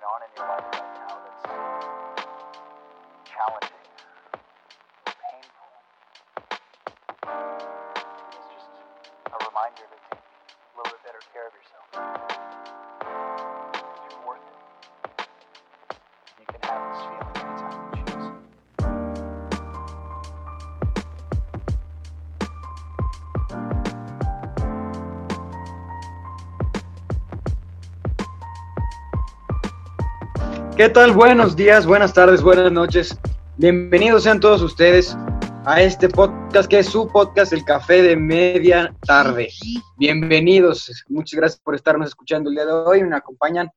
going on in your life right now that's challenging, ¿Qué tal? Buenos días, buenas tardes, buenas noches. Bienvenidos sean todos ustedes a este podcast que es su podcast, El Café de Media Tarde. Bienvenidos, muchas gracias por estarnos escuchando el día de hoy. Me acompañan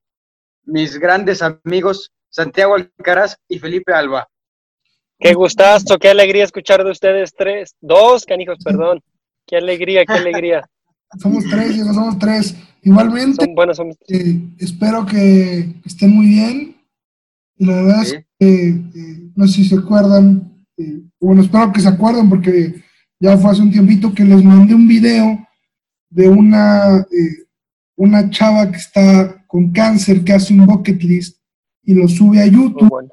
mis grandes amigos Santiago Alcaraz y Felipe Alba. Qué gustazo, qué alegría escuchar de ustedes tres, dos canijos, perdón. Qué alegría, qué alegría. Somos tres, somos tres. Igualmente, Son buenos, son- eh, espero que estén muy bien. La verdad Sí. es que, eh, no sé si se acuerdan, eh, bueno, espero que se acuerden porque ya fue hace un tiempito que les mandé un video de una, eh, una chava que está con cáncer, que hace un bucket list y lo sube a YouTube. bueno.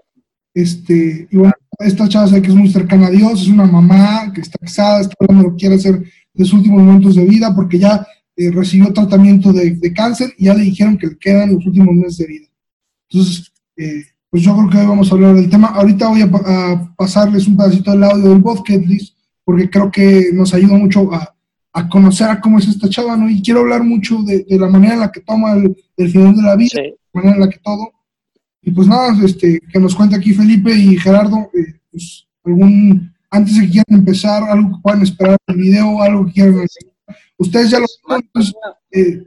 Este, y bueno, esta chava sé que es muy cercana a Dios, es una mamá que está casada, está hablando lo que quiere hacer de sus últimos momentos de vida, porque ya eh, recibió tratamiento de, de cáncer y ya le dijeron que le quedan los últimos meses de vida. Entonces, eh, pues yo creo que hoy vamos a hablar del tema. Ahorita voy a, a pasarles un pedacito del audio del bucket list, porque creo que nos ayuda mucho a, a conocer a cómo es esta chava, ¿no? Y quiero hablar mucho de, de la manera en la que toma el, el final de la vida Sí. la manera en la que todo. Y pues nada, este, que nos cuente aquí Felipe y Gerardo, eh, pues algún, antes de que quieran empezar, algo que puedan esperar del video, algo que quieran decir. Ustedes ya lo saben, pues, eh,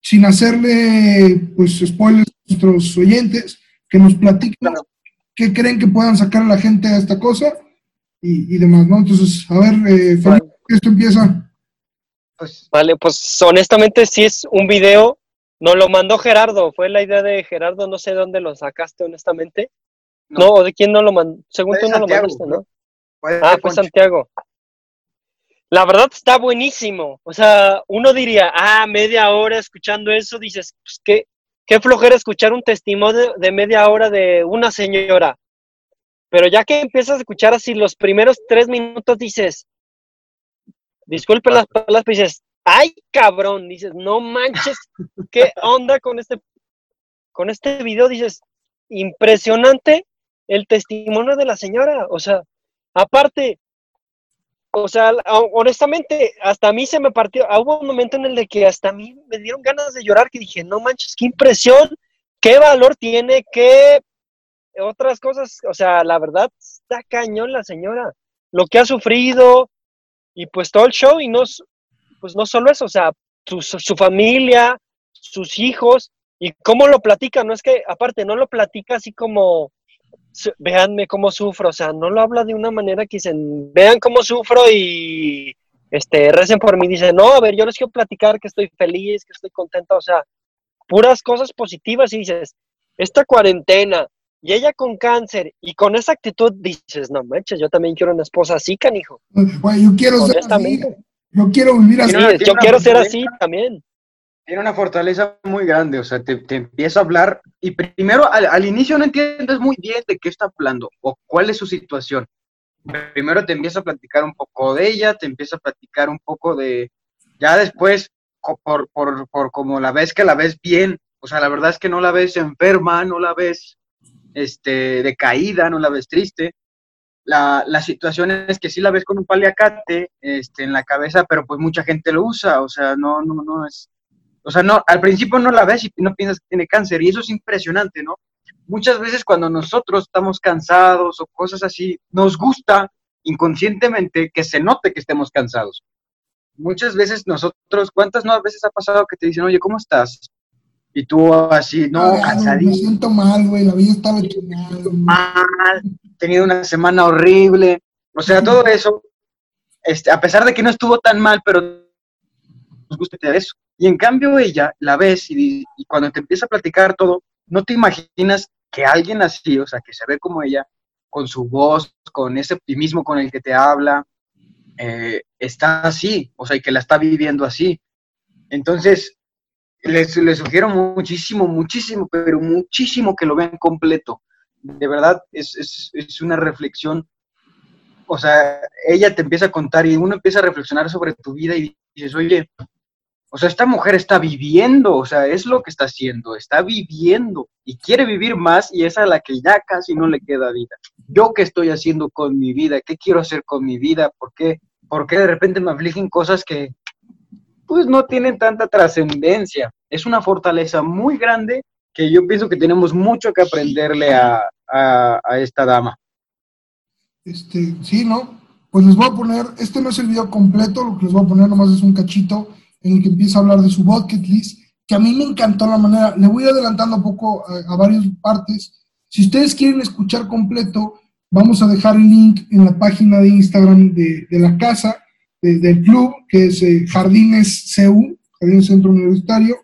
sin hacerle pues spoilers a nuestros oyentes, que nos platiquen qué creen que puedan sacar a la gente a esta cosa y, y demás, ¿no? Entonces, a ver, eh, Felipe, esto empieza. Pues, Vale, pues honestamente sí es un video, nos lo mandó Gerardo, fue la idea de Gerardo, no sé dónde lo sacaste honestamente. No, ¿o ¿de quién no lo mandó? Según tú no lo mandaste, ¿no? fue Ah, fue. Santiago. La verdad está buenísimo. O sea, uno diría, ah, media hora escuchando eso, dices, pues qué, qué flojera escuchar un testimonio de media hora de una señora. Pero ya que empiezas a escuchar así los primeros tres minutos, dices, disculpe las palabras, pero dices, ay, cabrón, dices, no manches, qué onda con este, con este video, dices, impresionante el testimonio de la señora. O sea, aparte, o sea, honestamente, hasta a mí se me partió. ah, Hubo un momento en el de que hasta a mí me dieron ganas de llorar, que dije, no manches, qué impresión, qué valor tiene, qué otras cosas. O sea, la verdad, está cañón la señora. Lo que ha sufrido y pues todo el show, y no, pues no solo eso, o sea, su, su- familia, sus hijos, y cómo lo platica. No es que, aparte, no lo platica así como véanme cómo sufro, o sea, no lo habla de una manera que dicen, vean cómo sufro y este, recen por mí, dicen, no, a ver, yo les quiero platicar que estoy feliz, que estoy contenta, o sea, puras cosas positivas y dices, esta cuarentena y ella con cáncer y con esa actitud dices, no manches, yo también quiero una esposa así, canijo, Güey, yo quiero ser así, yo quiero vivir así. Yo quiero ser así también. Tiene una fortaleza muy grande, o sea, te, te empieza a hablar y primero al, al inicio no entiendes muy bien de qué está hablando o cuál es su situación. Primero te empieza a platicar un poco de ella, te empieza a platicar un poco de, ya después, por, por, por como la ves que la ves bien, o sea, la verdad es que no la ves enferma, no la ves este, decaída, no la ves triste. La, la situación es que sí la ves con un paliacate este, en la cabeza, pero pues mucha gente lo usa, o sea, no, no, no es, o sea, no, al principio no la ves y no piensas que tiene cáncer, y eso es impresionante, ¿no? Muchas veces cuando nosotros estamos cansados o cosas así, nos gusta inconscientemente que se note que estemos cansados. Muchas veces nosotros, ¿cuántas no veces ha pasado que te dicen, oye, ¿cómo estás? Y tú así, no, Ay, Me cansadísimo, siento mal, güey, la vida güey. mal, he tenido una semana horrible. O sea, todo eso, este, a pesar de que no estuvo tan mal, pero nos gusta tener eso. Y en cambio ella la ves y, cuando te empieza a platicar todo, no te imaginas que alguien así, o sea, que se ve como ella, con su voz, con ese optimismo con el que te habla, eh, está así, o sea, que la está viviendo así. Entonces, les, les sugiero muchísimo, muchísimo, pero muchísimo que lo vean completo. De verdad, es, es, es una reflexión. O sea, ella te empieza a contar y uno empieza a reflexionar sobre tu vida y dices, oye, o sea, esta mujer está viviendo, o sea, es lo que está haciendo, está viviendo y quiere vivir más y es a la que ya casi no le queda vida. ¿Yo qué estoy haciendo con mi vida? ¿Qué quiero hacer con mi vida? ¿Por qué, ¿Por qué de repente me afligen cosas que pues no tienen tanta trascendencia? Es una fortaleza muy grande que yo pienso que tenemos mucho que aprenderle a, a, esta dama. Este, sí, ¿no? Pues les voy a poner, este no es el video completo, lo que les voy a poner nomás es un cachito en el que empieza a hablar de su bucket list, que a mí me encantó la manera, le voy adelantando un poco a, a varias partes. Si ustedes quieren escuchar completo, vamos a dejar el link en la página de Instagram de, de la casa, de, del club, que es eh, Jardines CU, Jardines Centro Universitario.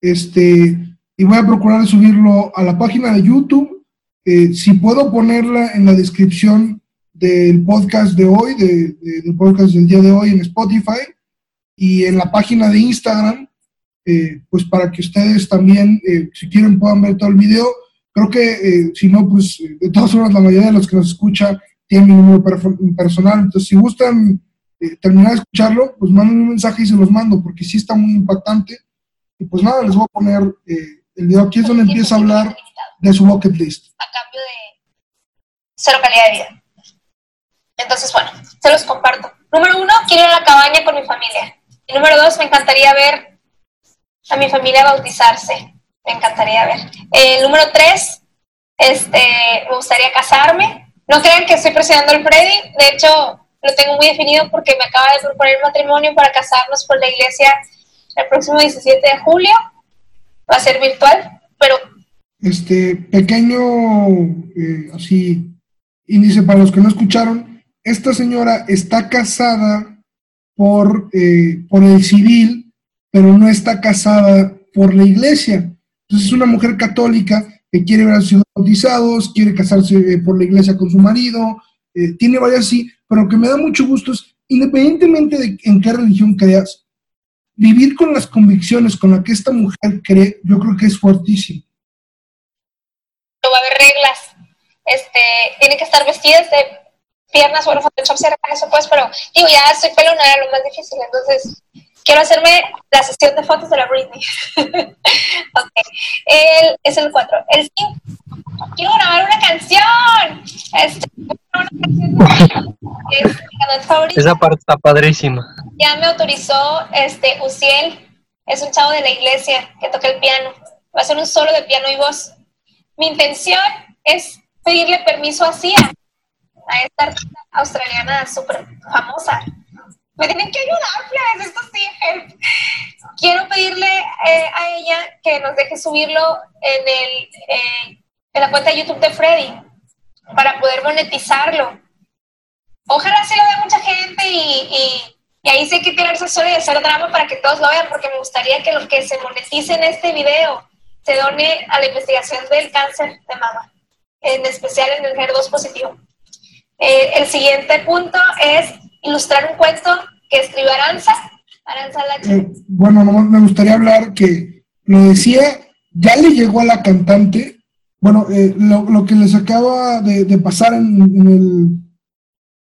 Este, y voy a procurar subirlo a la página de YouTube. Eh, si puedo ponerla en la descripción del podcast de hoy, de, del podcast del día de hoy en Spotify y en la página de Instagram, eh, pues para que ustedes también, eh, si quieren, puedan ver todo el video. Creo que eh, si no, pues de todas formas la mayoría de los que nos escucha tienen mi número per- personal. Entonces, si gustan eh, terminar de escucharlo, pues manden un mensaje y se los mando, porque sí está muy impactante. Y pues nada, les voy a poner eh, el video. Aquí es donde empieza a hablar de su bucket list. a cambio de cero calidad de vida. Entonces, bueno, se los comparto. Número uno, quiero ir a la cabaña con mi familia. Número dos, me encantaría ver a mi familia bautizarse. Me encantaría ver. Eh, número tres, este, me gustaría casarme. No crean que estoy presionando al Freddy. De hecho, lo tengo muy definido porque me acaba de proponer matrimonio para casarnos por la iglesia el próximo 17 de julio. Va a ser virtual, pero Este pequeño, eh, así, índice para los que no escucharon, esta señora está casada por, eh, por el civil, pero no está casada por la iglesia. Entonces es una mujer católica que quiere ver a sus hijos bautizados, quiere casarse eh, por la iglesia con su marido, eh, tiene varias así, pero lo que me da mucho gusto es, independientemente de en qué religión creas, vivir con las convicciones con las que esta mujer cree, yo creo que es fuertísimo. no va a haber reglas. Este, tienen que estar vestidas de piernas, bueno, Photoshop se arregla eso pues, pero digo, ya soy pelona, era lo más difícil, entonces quiero hacerme la sesión de fotos de la Britney. ok, el, es el 4. El 5, quiero grabar una canción. Este, una canción es mi canal favorito Esa parte está padrísima. ya me autorizó este Uciel, es un chavo de la iglesia que toca el piano. Va a ser un solo de piano y voz. Mi intención es pedirle permiso a Cia, a esta artista australiana súper famosa. Me tienen que ayudar, plebes, esto sí, help. Quiero pedirle eh, a ella que nos deje subirlo en, el, eh, en la cuenta de YouTube de Freddy para poder monetizarlo. Ojalá se lo vea mucha gente y, y, y ahí sí hay que tirarse solo y hacer drama para que todos lo vean, porque me gustaría que lo que se monetice en este video se done a la investigación del cáncer de mama, en especial en el HER2 positivo. Eh, el siguiente punto es ilustrar un cuento que escribió Aranza. Aranza. Eh, bueno, nomás me gustaría hablar que lo decía, ya le llegó a la cantante, bueno, eh, lo, lo que les acaba de, pasar en, el,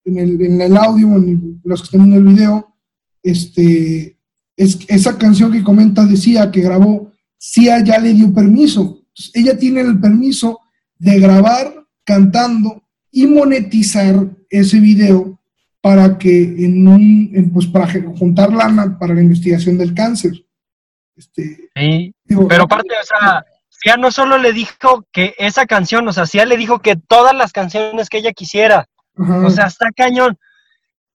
en, el, en el audio, en los que están en el video, este, es esa canción que comenta decía que grabó, Cia ya le dio permiso. Ella tiene el permiso de grabar cantando y monetizar ese video para que en un, en, pues para juntar lana para la investigación del cáncer. Este, Sí. digo, Pero aparte, o sea, Sia no solo le dijo que esa canción, o sea, Sia le dijo que todas las canciones que ella quisiera. ajá, O sea, está cañón.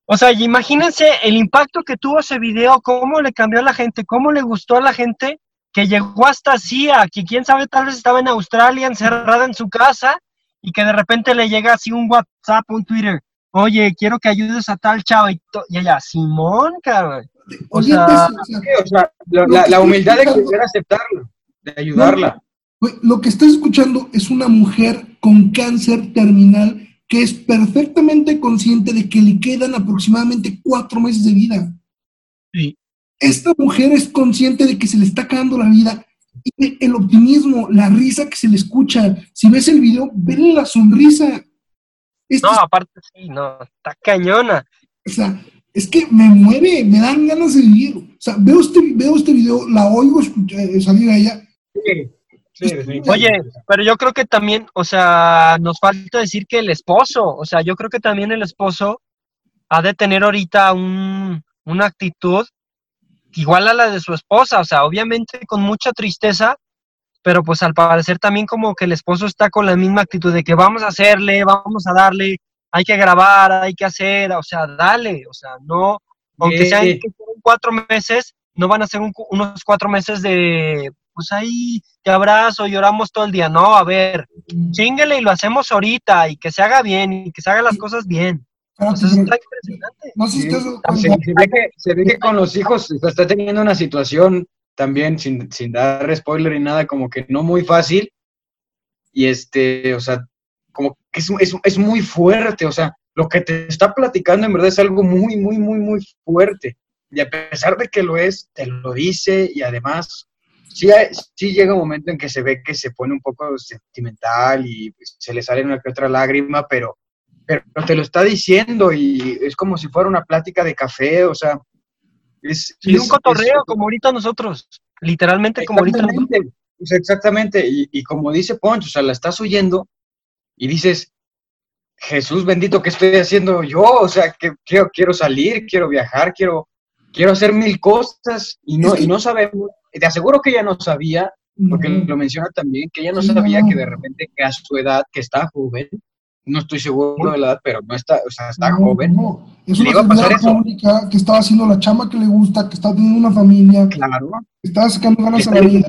O sea, imagínense el impacto que tuvo ese video, cómo le cambió a la gente, cómo le gustó a la gente, que llegó hasta Sia, que quién sabe, tal vez estaba en Australia, encerrada en su casa, y que de repente le llega así un WhatsApp, un Twitter. Oye, quiero que ayudes a tal chava y, y ella, Simón, cabrón. O oye, sea, pues, o sea, O sea, la, la- la humildad de querer aceptarlo, de ayudarla. lo que estás escuchando es una mujer con cáncer terminal que es perfectamente consciente de que le quedan aproximadamente cuatro meses de vida. Sí. esta mujer es consciente de que se le está acabando la vida y el optimismo, la risa que se le escucha. Si ves el video, ven la sonrisa. Esto No, es- aparte sí, no, está cañona. o sea, es que me mueve, me dan ganas de vivir. O sea, veo este, veo este video, la oigo escuchar, eh, salir a ella. Sí, sí, definitivamente. Oye, pero yo creo que también, o sea, nos falta decir que el esposo, o sea, yo creo que también el esposo ha de tener ahorita un, una actitud igual a la de su esposa, o sea, obviamente con mucha tristeza, pero pues al parecer también como que el esposo está con la misma actitud de que vamos a hacerle, vamos a darle, hay que grabar, hay que hacer, o sea, dale, o sea, no, aunque sean cuatro meses, no van a ser un unos cuatro meses de, pues ahí te abrazo, lloramos todo el día, no, a ver, chingale y lo hacemos ahorita y que se haga bien y que se hagan las cosas bien. Espérate, Entonces pero está impresionante. no sé si Sí, Se, ve que, se ve que con los hijos está teniendo una situación también, sin, sin dar spoiler ni nada, como que no muy fácil. Y este, o sea, como que es, es, es muy fuerte, o sea, lo que te está platicando en verdad es algo muy, muy, muy, muy fuerte. Y a pesar de que lo es, te lo dice y además, sí, hay- sí llega un momento en que se ve que se pone un poco sentimental y se le sale una que otra lágrima, pero pero te lo está diciendo y es como si fuera una plática de café, o sea, es, es- un cotorreo es- como ahorita nosotros, literalmente como ahorita nosotros. sea, exactamente, y, y como dice Poncho, o sea, la estás oyendo y dices, Jesús bendito, ¿qué estoy haciendo yo? O sea, que quiero, quiero salir, quiero viajar, quiero, quiero hacer mil cosas y no, y no sabemos, te aseguro que ella no sabía, porque No. lo menciona también, que ella no sabía no. que de repente que a su edad, que está joven, no estoy seguro de la edad, pero no está, o sea, está No, joven, no. Es una iba a pasar servidora eso. pública que estaba haciendo la chama que le gusta, que está teniendo una familia, claro, que estaba sacando ganas a está la vida.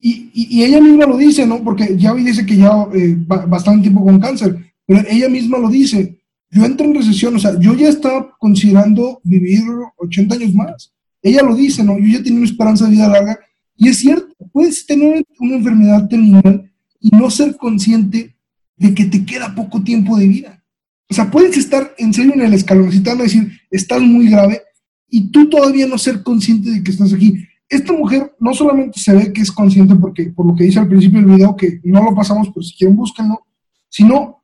Y, y- y ella misma lo dice, ¿no? Porque ya dice que ya eh, ba- bastante tiempo con cáncer, pero ella misma lo dice. Yo entré en recesión, o sea, yo ya estaba considerando vivir 80 años más. Ella lo dice, ¿no? Yo ya tenía una esperanza de vida larga. Y es cierto, puedes tener una enfermedad terminal y no ser consciente de que te queda poco tiempo de vida. O sea, puedes estar en serio en el van a decir, estás muy grave, y tú todavía no ser consciente de que estás aquí. Esta mujer no solamente se ve que es consciente porque, por lo que dice al principio del video, que no lo pasamos, pero si quieren búsquenlo, sino,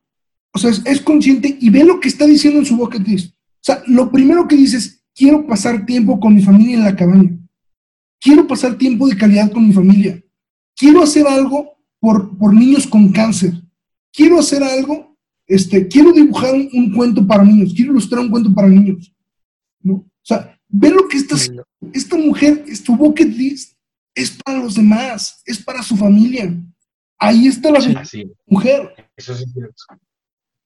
o sea, es, consciente y ve lo que está diciendo en su list. O sea, lo primero que dice es, quiero pasar tiempo con mi familia en la cabaña. Quiero pasar tiempo de calidad con mi familia. Quiero hacer algo por, por niños con cáncer. Quiero hacer algo, este, quiero dibujar un, un cuento para niños. Quiero ilustrar un cuento para niños. ¿no? O sea, ve lo que haciendo esta mujer, tu bucket list es para los demás, es para su familia. Ahí está la Sí. mujer. eso sí es cierto.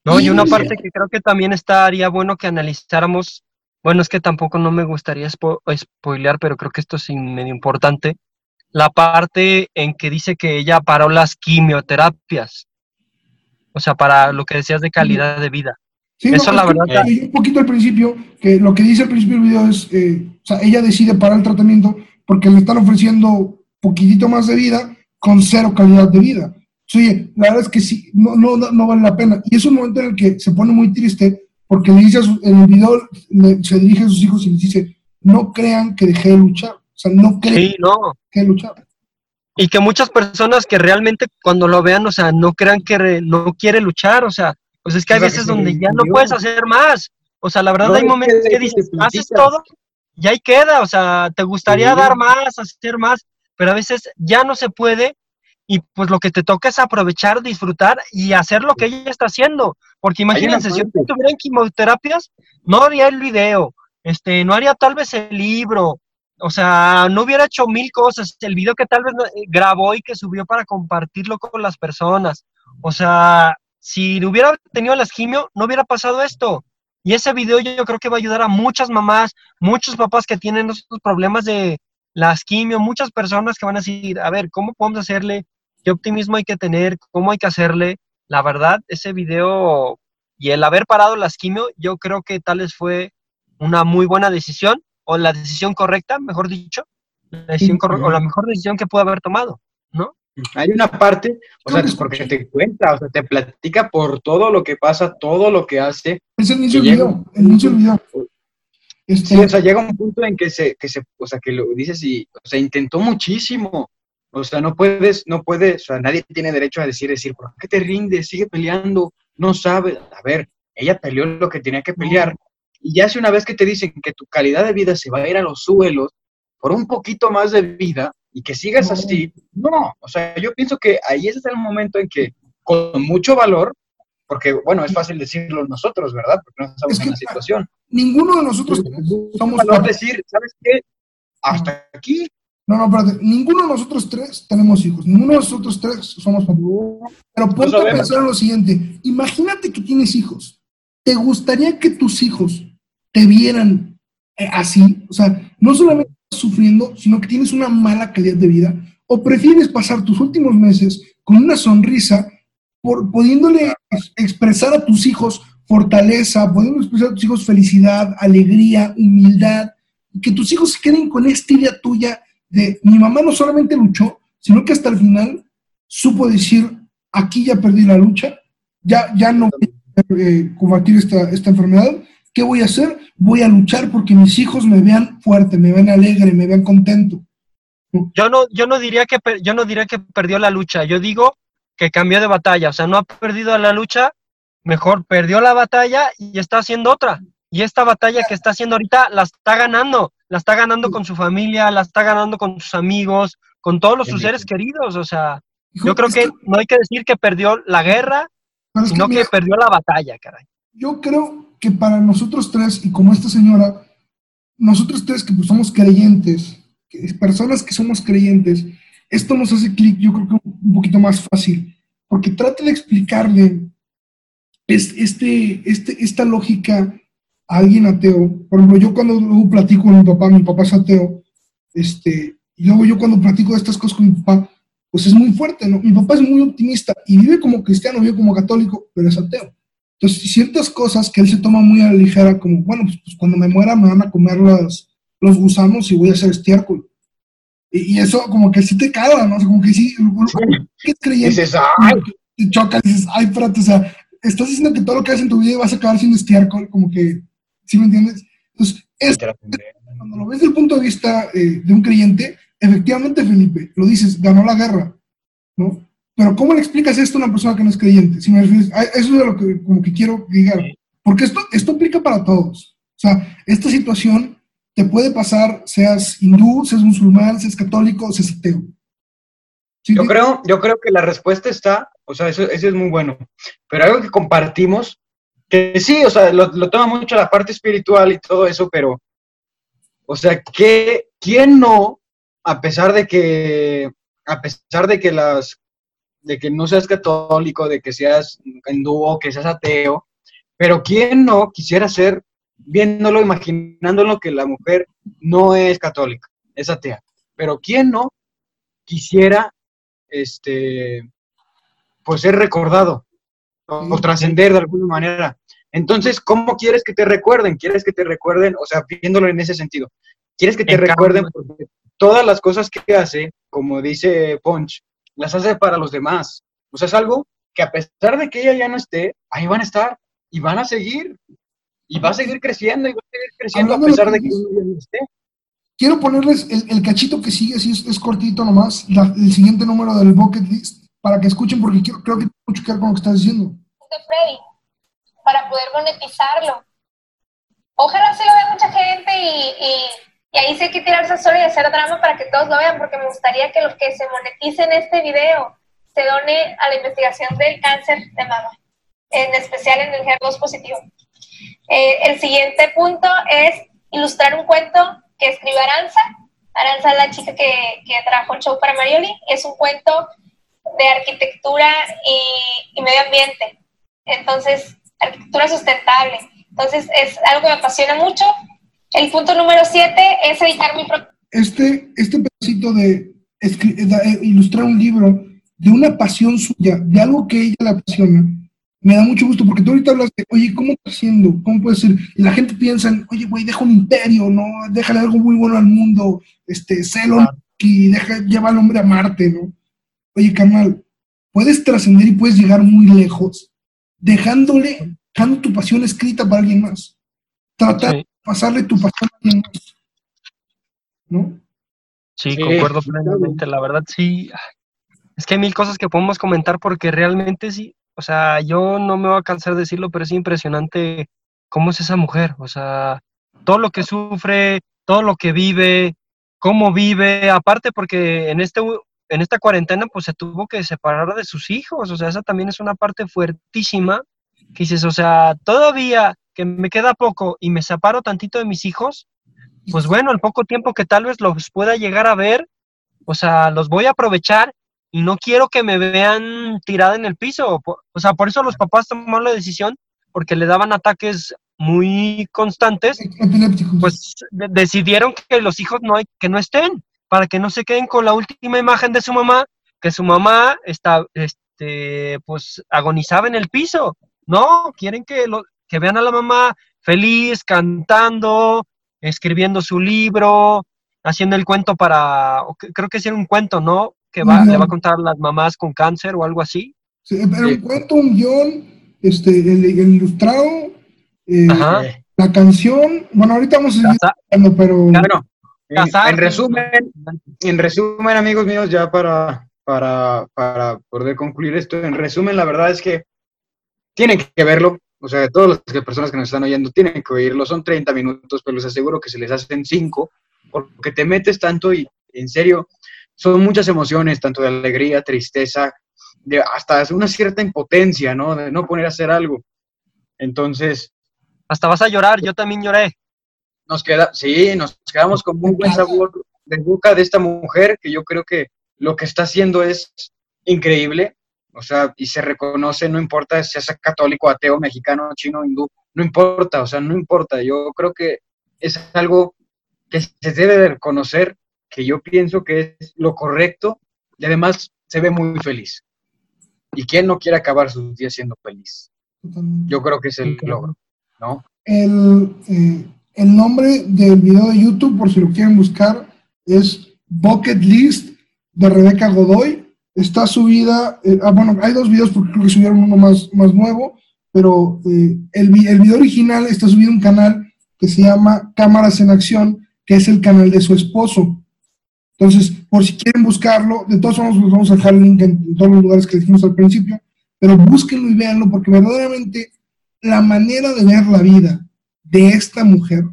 No, y una parte que creo que también estaría bueno que analizáramos, bueno, es que tampoco no me gustaría spo- spoilear, pero creo que esto es medio importante, la parte en que dice que ella paró las quimioterapias, o sea, para lo que decías de calidad de vida. Sí, Eso, la es que verdad, un poquito al principio, que lo que dice al principio del video es, eh, o sea, ella decide parar el tratamiento porque le están ofreciendo poquitito más de vida con cero calidad de vida. Oye, la verdad es que sí, no, no, no vale la pena. Y es un momento en el que se pone muy triste porque le dice a su- en el video, le- se dirige a sus hijos y les dice, no crean que dejé de luchar. O sea, no crean Sí, no. que dejé de luchar. Y que muchas personas que realmente cuando lo vean, o sea, no crean que re- no quiere luchar, o sea, pues es que hay veces donde ya no puedes hacer más. O sea, la verdad No, hay momentos que dices, haces todo y ahí queda, o sea, te gustaría Sí. dar más, hacer más, pero a veces ya no se puede y pues lo que te toca es aprovechar, disfrutar y hacer lo que ella está haciendo. Porque imagínense, si yo parte. estuviera en quimioterapias, no haría el video, este, no haría tal vez el libro, o sea, no hubiera hecho mil cosas, el video que tal vez eh, grabó y que subió para compartirlo con las personas. O sea, si hubiera tenido las quimio, no hubiera pasado esto. Y ese video yo, creo que va a ayudar a muchas mamás, muchos papás que tienen estos problemas de las quimio, muchas personas que van a decir, a ver, ¿cómo podemos hacerle? ¿Qué optimismo hay que tener? ¿Cómo hay que hacerle? La verdad, ese video y el haber parado las quimio, yo creo que tal vez fue una muy buena decisión, o la decisión correcta, mejor dicho, la decisión corre- o la mejor decisión que pudo haber tomado, ¿no? Hay una parte, o sea, que porque te cuenta, o sea, te platica por todo lo que pasa, todo lo que hace. Es el llega video, el del video. Este, Sí, o sea, llega un punto en que se, que se, o sea, que lo dices y, o sea, intentó muchísimo. O sea, no puedes, no puedes, o sea, nadie tiene derecho a decir, decir, ¿por qué te rindes? Sigue peleando, no sabes. A ver, ella peleó lo que tenía que pelear. Y ya si una vez que te dicen que tu calidad de vida se va a ir a los suelos por un poquito más de vida y que sigas así, no. O sea, yo pienso que ahí es el momento en que, con mucho valor, porque, bueno, es fácil decirlo nosotros, ¿verdad? Porque no estamos Es que- en la situación. ninguno de nosotros somos valor decir, ¿sabes qué? Hasta aquí. No, no, espérate. Ninguno de nosotros tres tenemos hijos. Ninguno de nosotros tres somos. Pero ponte a pensar en lo siguiente. Imagínate que tienes hijos. ¿Te gustaría que tus hijos te vieran eh, así? O sea, no solamente estás sufriendo, sino que tienes una mala calidad de vida. ¿O prefieres pasar tus últimos meses con una sonrisa, por, pudiéndole ex- expresar a tus hijos fortaleza, pudiendo expresar a tus hijos felicidad, alegría, humildad, y que tus hijos se queden con esta idea tuya de mi mamá no solamente luchó, sino que hasta el final supo decir, aquí ya perdí la lucha, ya, ya no voy a eh, combatir esta, esta enfermedad, ¿qué voy a hacer? Voy a luchar porque mis hijos me vean fuerte, me vean alegre, me vean contento. Yo no, yo no diría que per- yo no diría que perdió la lucha, yo digo que cambió de batalla, o sea, no ha perdido la lucha, mejor perdió la batalla y está haciendo otra. Y esta batalla que está haciendo ahorita la está ganando, la está ganando con su familia, la está ganando con sus amigos, con todos los, sus seres queridos, o sea, Hijo, yo creo que no hay que decir que perdió la guerra, que sino que mira, perdió la batalla, caray. yo creo que para nosotros tres, y como esta señora, nosotros tres que pues, somos creyentes, personas que somos creyentes, esto nos hace clic, yo creo que un poquito más fácil, porque trata de explicarle es- este, este, esta lógica a alguien ateo. Por ejemplo, yo cuando luego platico con mi papá, mi papá es ateo, este, y luego yo cuando platico estas cosas con mi papá, pues es muy fuerte, ¿no? Mi papá es muy optimista y vive como cristiano, vive como católico, pero es ateo. Entonces, ciertas cosas que él se toma muy a la ligera, como, bueno, pues, pues, cuando me muera me van a comer los, los gusanos y voy a hacer estiércol. Y, y eso como que sí te caga, ¿no? O sea, como que sí, ¿qué creyente? Dices, ay, te choca dices, ay, espérate, o sea, estás diciendo que todo lo que haces en tu vida vas a acabar siendo estiércol, como que, ¿sí me entiendes? Entonces, cuando lo ves desde el punto de vista eh, de un creyente, efectivamente, Felipe, lo dices, ganó la guerra, ¿no? Pero ¿cómo le explicas esto a una persona que no es creyente? Si me refieres, eso es lo que como que quiero llegar. Porque esto, esto aplica para todos. O sea, esta situación te puede pasar, seas hindú, seas musulmán, seas católico, seas ateo. ¿Sí? Yo creo, yo creo que la respuesta está, o sea, eso, eso es muy bueno. Pero algo que compartimos, que sí, o sea, lo, lo toma mucho la parte espiritual y todo eso, pero, o sea, que, ¿quién no, a pesar de que, a pesar de que las, de que no seas católico, de que seas hindú o que seas ateo, pero quién no quisiera ser, viéndolo, imaginándolo que la mujer no es católica, es atea, pero quién no quisiera este, pues ser recordado o, o trascender de alguna manera. Entonces, ¿cómo quieres que te recuerden? ¿Quieres que te recuerden? O sea, viéndolo en ese sentido. ¿Quieres que te En recuerden? Porque todas las cosas que hace, como dice Punch, las hace para los demás. O sea, es algo que a pesar de que ella ya no esté, ahí van a estar y van a seguir. Y va a seguir creciendo y va a seguir creciendo a Hablando pesar de que ya no esté. Quiero ponerles el, el cachito que sigue, si es, es cortito nomás, la- el siguiente número del bucket list, para que escuchen, porque quiero, creo que tiene mucho que ver con lo que estás diciendo. de Freddy para poder monetizarlo. Ojalá se lo vea mucha gente y, y- y ahí sí hay que tirarse solo y hacer drama para que todos lo vean, porque me gustaría que los que se moneticen este video se done a la investigación del cáncer de mama, en especial en el HER2 positivo. Eh, el siguiente punto es ilustrar un cuento que escribe Aranza. Aranza es la chica que, que trajo el show para Marioli. Es un cuento de arquitectura y, y medio ambiente. Entonces, arquitectura sustentable. Entonces, es algo que me apasiona mucho. El punto número siete es editar mi propio Este, este pedacito de de, eh, ilustrar un libro de una pasión suya, de algo que ella le apasiona, me da mucho gusto, porque tú ahorita hablas de, oye, ¿cómo está haciendo? ¿Cómo puede ser? Y la gente piensa, en, oye, güey, deja un imperio, ¿no? Déjale algo muy bueno al mundo, este, celo y deja, lleva al hombre a Marte, ¿no? Oye, carnal, puedes trascender y puedes llegar muy lejos, dejándole, dejando tu pasión escrita para alguien más. Tratar Sí. Pasarle tu pasión a alguien más. ¿No? Sí, Sí, concuerdo plenamente, la verdad sí. Es que hay mil cosas que podemos comentar porque realmente sí, o sea, yo no me voy a cansar de decirlo, pero es impresionante cómo es esa mujer, o sea, todo lo que sufre, todo lo que vive, cómo vive, aparte porque en este en esta cuarentena pues se tuvo que separar de sus hijos, o sea, esa también es una parte fuertísima que dices, o sea, todavía que me queda poco y me separo tantito de mis hijos, pues bueno, el poco tiempo que tal vez los pueda llegar a ver, o sea, los voy a aprovechar y no quiero que me vean tirada en el piso. O sea, por eso los papás tomaron la decisión, porque le daban ataques muy constantes, Epilépticos. pues de- decidieron que los hijos no hay, que no estén, para que no se queden con la última imagen de su mamá, que su mamá está, este, pues agonizaba en el piso. No, quieren que, lo, que vean a la mamá feliz, cantando, escribiendo su libro, haciendo el cuento para, creo que es un cuento, ¿no? Que va, le va a contar a las mamás con cáncer o algo así. Sí, pero Sí. un cuento, un guion, este, el, el ilustrado, eh, Ajá. La canción, bueno, ahorita vamos a seguir pero bueno, en, en resumen, en resumen, amigos míos, ya para, para, para poder concluir esto, en resumen, la verdad es que tienen que verlo. O sea, todas las personas que nos están oyendo tienen que oírlo. Son 30 minutos, pero les aseguro que se les hacen 5, porque te metes tanto y, en serio, son muchas emociones, tanto de alegría, tristeza, de hasta una cierta impotencia, ¿no? De no poner a hacer algo. Entonces, Hasta vas a llorar, yo también lloré. nos queda, sí, nos quedamos con muy buen sabor de boca de esta mujer que yo creo que lo que está haciendo es increíble, o sea, y se reconoce, no importa si es católico, ateo, mexicano, chino, hindú, no importa, o sea, no importa, yo creo que es algo que se debe de reconocer, que yo pienso que es lo correcto y además se ve muy feliz. ¿Y quién no quiere acabar sus días siendo feliz? Yo creo que es el logro, ¿no? El, eh, el nombre del video de YouTube, por si lo quieren buscar, es Bucket List de Rebeca Godoy. Está subida, eh, ah, bueno, hay dos videos porque creo que subieron uno más, más nuevo, pero eh, el, el video original está subido a un canal que se llama Cámaras en Acción, que es el canal de su esposo. Entonces, por si quieren buscarlo, de todos modos, les vamos a dejar el link en, en todos los lugares que dijimos al principio, pero búsquenlo y véanlo porque verdaderamente la manera de ver la vida de esta mujer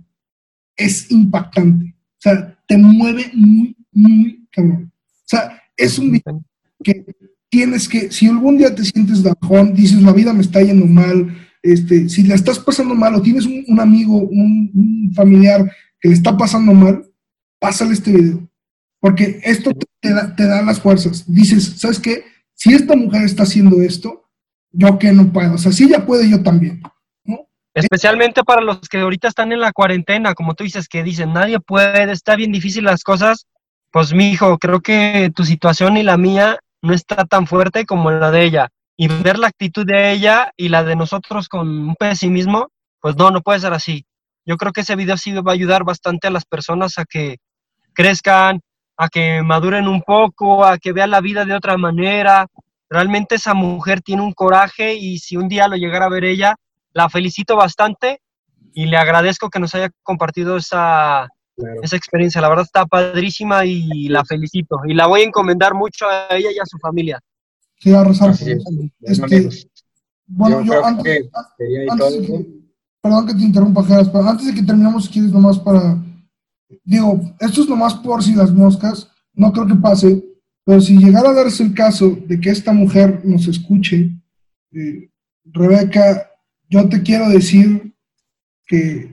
es impactante. O sea, te mueve muy, muy cabrón. O sea, es un video que tienes que, si algún día te sientes bajón, dices, la vida me está yendo mal, este, si la estás pasando mal o tienes un, amigo, un, familiar que le está pasando mal, pásale este video. Porque esto te, te da, te da las fuerzas. Dices, ¿sabes qué? Si esta mujer está haciendo esto, yo que no puedo. O sea, si ella puede, yo también. Especialmente para los que ahorita están en la cuarentena, como tú dices, que dicen, nadie puede, está bien difícil las cosas. Pues mi hijo, creo que tu situación y la mía no está tan fuerte como la de ella. Y ver la actitud de ella y la de nosotros con un pesimismo, pues no, no puede ser así. Yo creo que ese video sí va a ayudar bastante a las personas a que crezcan, a que maduren un poco, a que vean la vida de otra manera. Realmente esa mujer tiene un coraje y si un día lo llegara a ver ella, la felicito bastante y le agradezco que nos haya compartido esa, esa experiencia. La verdad está padrísima y la felicito. Y la voy a encomendar mucho a ella y a su familia. Sí, a. Bueno, Este, bueno, yo antes, que sería ahí antes de todo. que, perdón que te interrumpa, Geras, pero antes de que terminemos, quieres nomás para, digo, esto es nomás por si las moscas, no creo que pase, pero si llegara a darse el caso de que esta mujer nos escuche, eh, Rebeca, yo te quiero decir que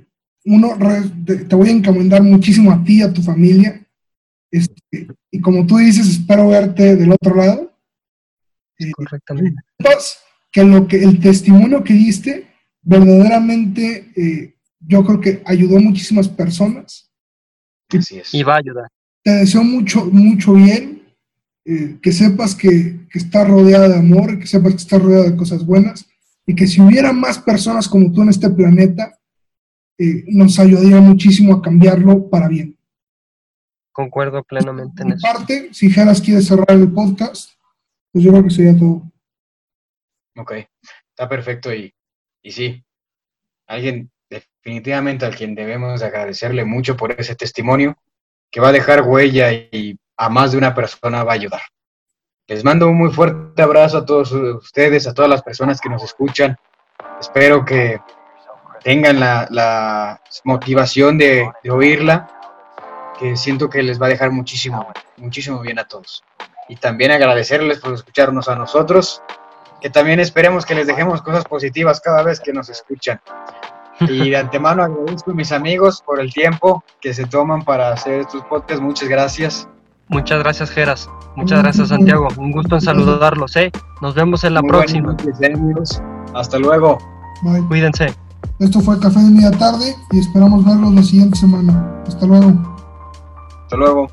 uno, re- te, voy a encomendar muchísimo a ti y a tu familia, este, y como tú dices, espero verte del otro lado. Eh, Correctamente. que lo que el testimonio que diste verdaderamente eh, yo creo que ayudó a muchísimas personas. Así es. Y va a ayudar. Te deseo mucho, mucho bien, eh, que sepas que, que estás rodeada de amor, que sepas que estás rodeada de cosas buenas y que si hubiera más personas como tú en este planeta, eh, nos ayudaría muchísimo a cambiarlo para bien. Concuerdo plenamente en eso. parte, si Geras quiere cerrar el podcast, pues yo creo que sería todo. Ok, está perfecto y, y sí, alguien definitivamente al quien debemos de agradecerle mucho por ese testimonio, que va a dejar huella y a más de una persona va a ayudar. Les mando un muy fuerte abrazo a todos ustedes, a todas las personas que nos escuchan. Espero que tengan la, la motivación de, de oírla, que siento que les va a dejar muchísimo, muchísimo bien a todos. Y también agradecerles por escucharnos a nosotros, que también esperemos que les dejemos cosas positivas cada vez que nos escuchan. Y de antemano agradezco a mis amigos por el tiempo que se toman para hacer estos podcasts. Muchas gracias. Muchas gracias, Geras. Muchas gracias, Santiago. Un gusto en saludarlos, ¿eh? Nos vemos en la Muy próxima. buenas. Hasta luego. Bye. Cuídense. Esto fue Café de Media Tarde y esperamos verlos la siguiente semana. Hasta luego. Hasta luego.